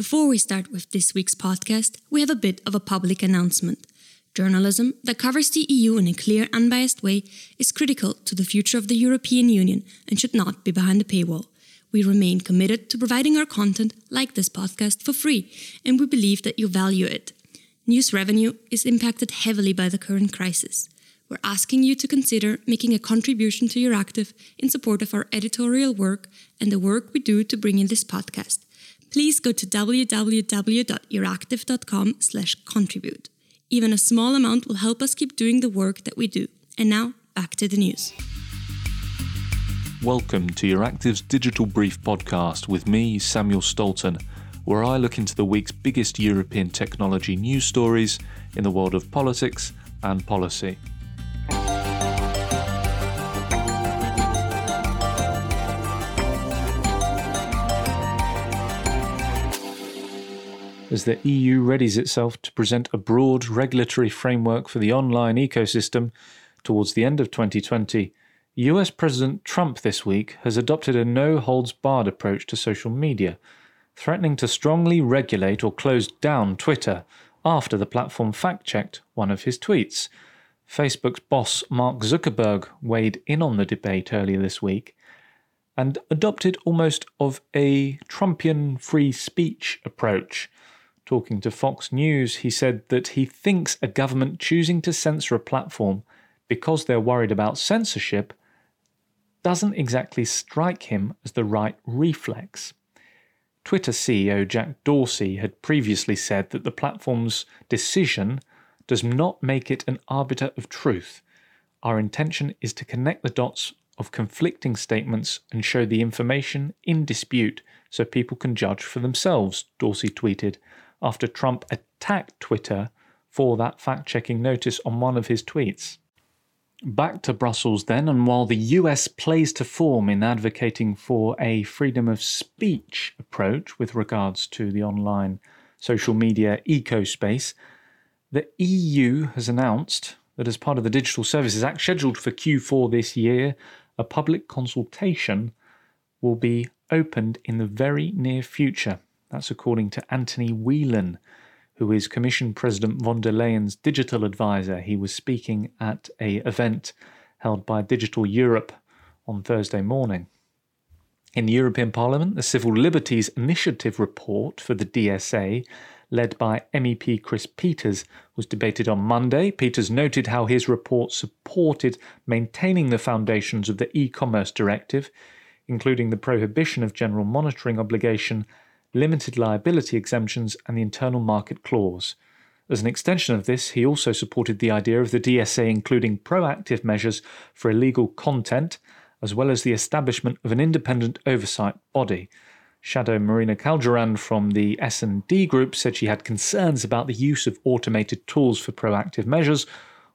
Before we start with this week's podcast, we have a bit of a public announcement. Journalism that covers the EU in a clear, unbiased way is critical to the future of the European Union and should not be behind a paywall. We remain committed to providing our content, like this podcast, for free, and we believe that you value it. News revenue is impacted heavily by the current crisis. We're asking you to consider making a contribution to Euractiv in support of our editorial work and the work we do to bring in this podcast. Please go to www.euractiv.com slash contribute. Even a small amount will help us keep doing the work that we do. And now, back to the news. Welcome to Euractiv's Digital Brief podcast with me, Samuel Stolton, where I look into the week's biggest European technology news stories in the world of politics and policy. As the EU readies itself to present a broad regulatory framework for the online ecosystem towards the end of 2020, US President Trump this week has adopted a no holds barred approach to social media, threatening to strongly regulate or close down Twitter after the platform fact checked one of his tweets. Facebook's boss Mark Zuckerberg weighed in on the debate earlier this week and adopted almost of a Trumpian free speech approach. Talking to Fox News, he said that he thinks a government choosing to censor a platform because they're worried about censorship doesn't exactly strike him as the right reflex. Twitter CEO Jack Dorsey had previously said that the platform's decision does not make it an arbiter of truth. Our intention is to connect the dots of conflicting statements and show the information in dispute so people can judge for themselves, Dorsey tweeted after Trump attacked Twitter for that fact checking notice on one of his tweets. Back to Brussels then, and while the US plays to form in advocating for a freedom of speech approach with regards to the online social media eco space, the EU has announced that as part of the Digital Services Act scheduled for Q4 this year, a public consultation will be opened in the very near future. That's according to Anthony Whelan, who is Commission President von der Leyen's digital advisor. He was speaking at a event held by Digital Europe on Thursday morning. In the European Parliament, the Civil Liberties Initiative report for the DSA, led by MEP Kris Peeters, was debated on Monday. Peeters noted how his report supported maintaining the foundations of the e commerce directive, including the prohibition of general monitoring obligation limited liability exemptions, and the internal market clause. As an extension of this, he also supported the idea of the DSA including proactive measures for illegal content, as well as the establishment of an independent oversight body. Shadow Marina Kaljurand from the S&D group said she had concerns about the use of automated tools for proactive measures,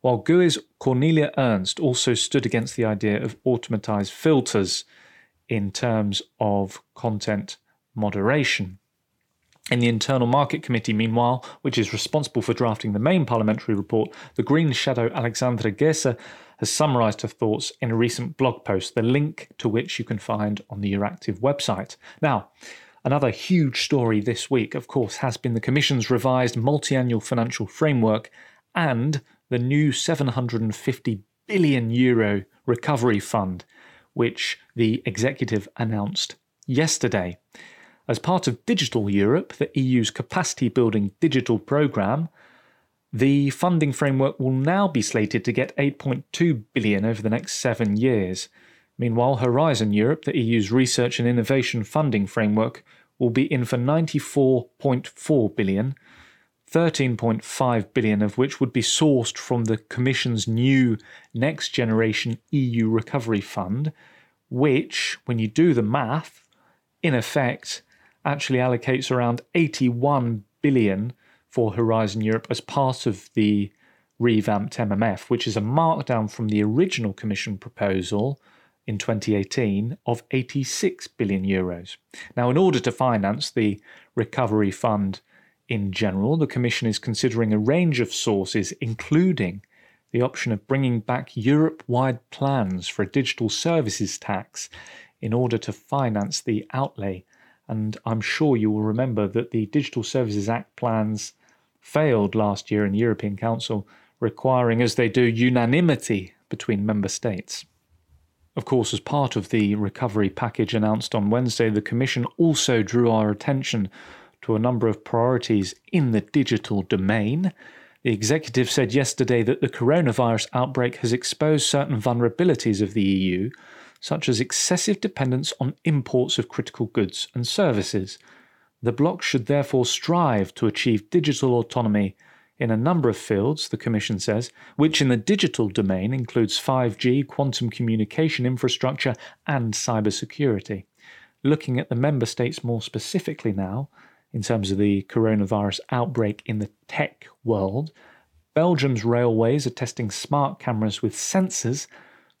while GUE's Cornelia Ernst also stood against the idea of automatized filters in terms of content moderation. In the Internal Market Committee, meanwhile, which is responsible for drafting the main parliamentary report, the Green Shadow Alexandra Geese has summarised her thoughts in a recent blog post, the link to which you can find on the Euractiv website. Now, another huge story this week, of course, has been the Commission's revised multi-annual financial framework and the new 750 billion euro recovery fund, which the executive announced yesterday. As part of Digital Europe, the EU's capacity building digital programme, the funding framework will now be slated to get 8.2 billion over the next 7 years. Meanwhile, Horizon Europe, the EU's research and innovation funding framework, will be in for 94.4 billion, 13.5 billion of which would be sourced from the Commission's new Next Generation EU Recovery Fund, which, when you do the math, in effect actually allocates around 81 billion for Horizon Europe as part of the revamped MFF, which is a markdown from the original Commission proposal in 2018 of 86 billion euros. Now, in order to finance the recovery fund in general, the Commission is considering a range of sources, including the option of bringing back Europe wide plans for a digital services tax in order to finance the outlay And I'm sure you will remember that the Digital Services Act plans failed last year in the European Council, requiring, as they do, unanimity between member states. Of course, as part of the recovery package announced on Wednesday, the Commission also drew our attention to a number of priorities in the digital domain. The executive said yesterday that the coronavirus outbreak has exposed certain vulnerabilities of the EU, such as excessive dependence on imports of critical goods and services. The bloc should therefore strive to achieve digital autonomy in a number of fields, the Commission says, which in the digital domain includes 5G, quantum communication infrastructure, and cybersecurity. Looking at the member states more specifically now, in terms of the coronavirus outbreak in the tech world, Belgium's railways are testing smart cameras with sensors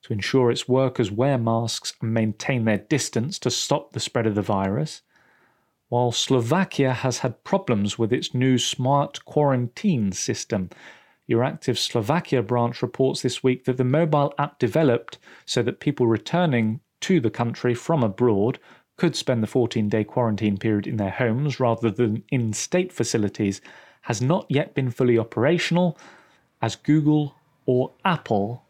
to ensure its workers wear masks and maintain their distance to stop the spread of the virus, while Slovakia has had problems with its new smart quarantine system. Euractiv Slovakia branch reports this week that the mobile app developed so that people returning to the country from abroad could spend the 14 day quarantine period in their homes rather than in state facilities has not yet been fully operational, as Google or Apple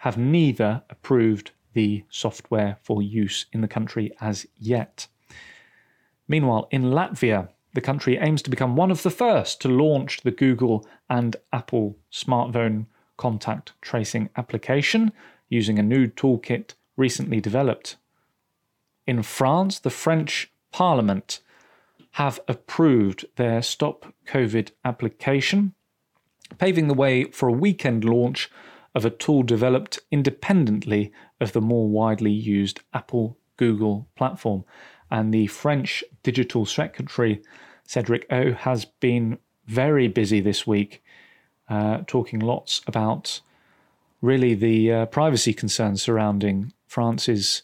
have neither approved the software for use in the country as yet. Meanwhile, in Latvia, the country aims to become one of the first to launch the Google and Apple smartphone contact tracing application using a new toolkit recently developed in France, the French Parliament have approved their Stop COVID application, paving the way for a weekend launch of a tool developed independently of the more widely used Apple Google platform. And the French Digital Secretary, Cedric O, has been very busy this week, uh, talking lots about really the uh, privacy concerns surrounding France's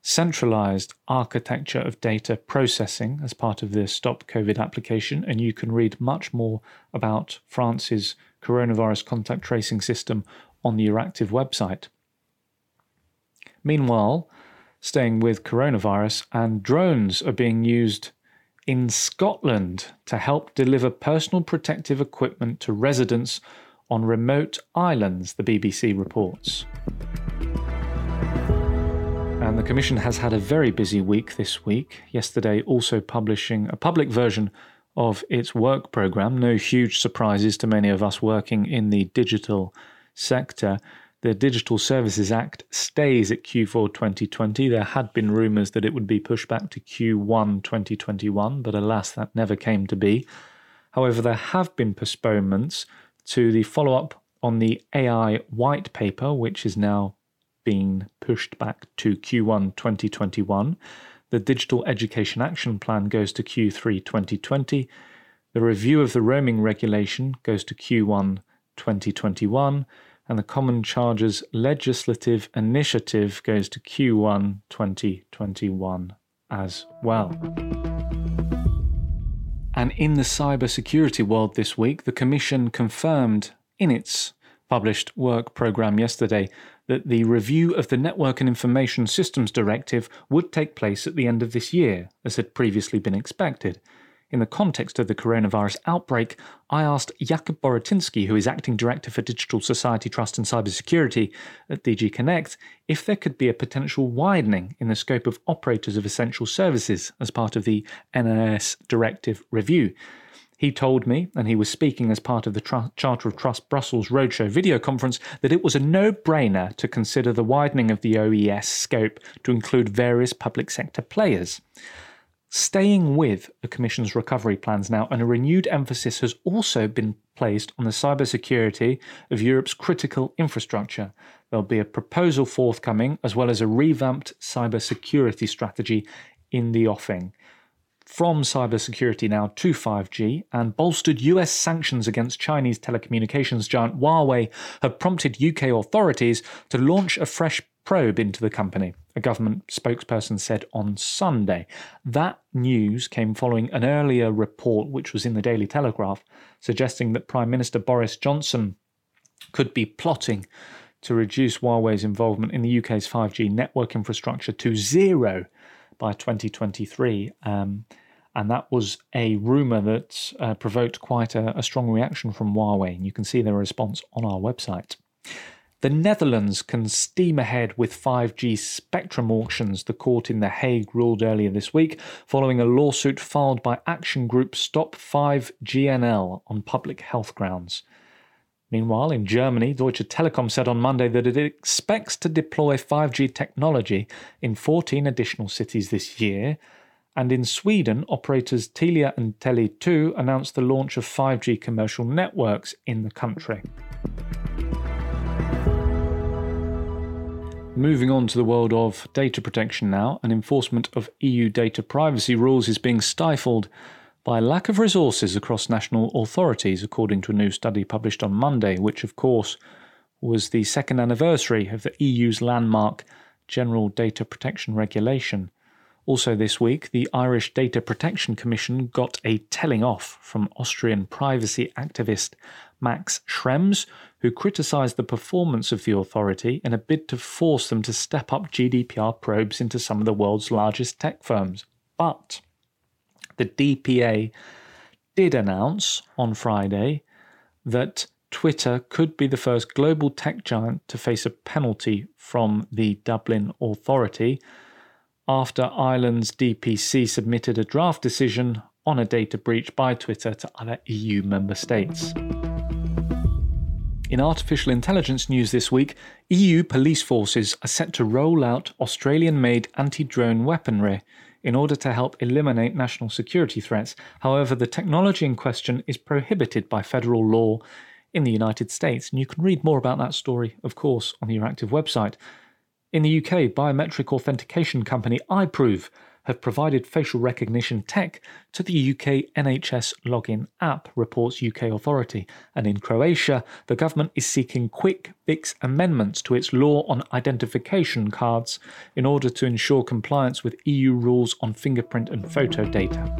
centralized architecture of data processing as part of the Stop COVID application, and you can read much more about France's coronavirus contact tracing system on the Euractiv website. Meanwhile, staying with coronavirus, and drones are being used in Scotland to help deliver personal protective equipment to residents on remote islands, the BBC reports. And the Commission has had a very busy week this week. Yesterday, also publishing a public version of its work programme. No huge surprises to many of us working in the digital sector. The Digital Services Act stays at Q4 2020. There had been rumours that it would be pushed back to Q1 2021, but alas, that never came to be. However, there have been postponements to the follow up on the AI white paper, which is now being pushed back to Q1 2021. The Digital Education Action Plan goes to Q3 2020. The review of the roaming regulation goes to Q1 2021. And the Common Charges Legislative Initiative goes to Q1 2021 as well. And in the cybersecurity world this week, the Commission confirmed in its published work programme yesterday that the review of the Network and Information Systems Directive would take place at the end of this year, as had previously been expected. In the context of the coronavirus outbreak, I asked Jakub Boratyński, who is acting director for Digital Society Trust and Cybersecurity at DG Connect, if there could be a potential widening in the scope of operators of essential services as part of the NIS directive review. He told me, and he was speaking as part of the Tr- Charter of Trust Brussels Roadshow video conference, that it was a no brainer to consider the widening of the OES scope to include various public sector players. Staying with the Commission's recovery plans now, and a renewed emphasis has also been placed on the cybersecurity of Europe's critical infrastructure. There'll be a proposal forthcoming, as well as a revamped cybersecurity strategy in the offing from cybersecurity now to 5G, and bolstered US sanctions against Chinese telecommunications giant Huawei have prompted UK authorities to launch a fresh probe into the company, a government spokesperson said on Sunday. That news came following an earlier report, which was in the Daily Telegraph, suggesting that Prime Minister Boris Johnson could be plotting to reduce Huawei's involvement in the UK's 5G network infrastructure to zero by 2023. Um, and that was a rumor that uh, provoked quite a, a strong reaction from Huawei. And you can see their response on our website. The Netherlands can steam ahead with 5G spectrum auctions, the court in The Hague ruled earlier this week, following a lawsuit filed by action group Stop 5GNL on public health grounds. Meanwhile, in Germany, Deutsche Telekom said on Monday that it expects to deploy 5G technology in 14 additional cities this year, and in Sweden, operators Telia and Tele2 announced the launch of 5G commercial networks in the country. Moving on to the world of data protection now, and enforcement of EU data privacy rules is being stifled by lack of resources across national authorities, according to a new study published on Monday, which, of course, was the second anniversary of the EU's landmark General Data Protection Regulation. Also, this week, the Irish Data Protection Commission got a telling off from Austrian privacy activist Max Schrems, who criticised the performance of the authority in a bid to force them to step up GDPR probes into some of the world's largest tech firms. But the DPA did announce on Friday that Twitter could be the first global tech giant to face a penalty from the Dublin Authority after Ireland's DPC submitted a draft decision on a data breach by Twitter to other EU member states. In artificial intelligence news this week, EU police forces are set to roll out Australian made anti drone weaponry in order to help eliminate national security threats. However, the technology in question is prohibited by federal law in the United States, and you can read more about that story, of course, on the Euractiv website. In the UK, biometric authentication company iProov have provided facial recognition tech to the UK NHS login app, reports UK authority. And in Croatia, the government is seeking quick fix amendments to its law on identification cards in order to ensure compliance with EU rules on fingerprint and photo data.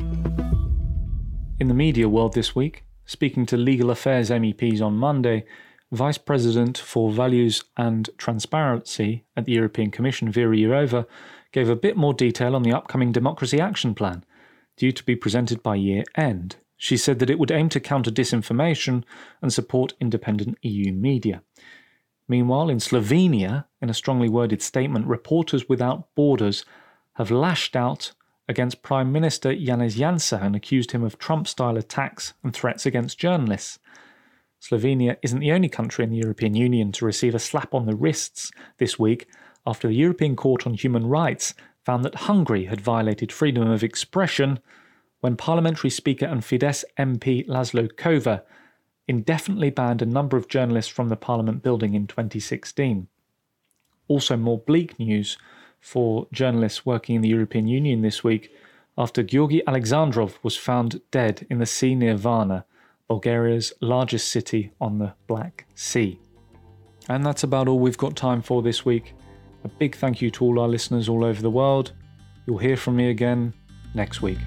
In the media world this week, speaking to legal affairs MEPs on Monday, Vice President for Values and Transparency at the European Commission, Vera Jourova, gave a bit more detail on the upcoming Democracy Action Plan, due to be presented by year end. She said that it would aim to counter disinformation and support independent EU media. Meanwhile, in Slovenia, in a strongly worded statement, Reporters Without Borders have lashed out against Prime Minister Janez Janša and accused him of Trump style attacks and threats against journalists. Slovenia isn't the only country in the European Union to receive a slap on the wrists this week after the European Court on Human Rights found that Hungary had violated freedom of expression when Parliamentary Speaker and Fidesz MP Laszlo Kövér indefinitely banned a number of journalists from the Parliament building in 2016. Also, more bleak news for journalists working in the European Union this week after Georgi Alexandrov was found dead in the sea near Varna Bulgaria's largest city on the Black Sea. And that's about all we've got time for this week. A big thank you to all our listeners all over the world. You'll hear from me again next week.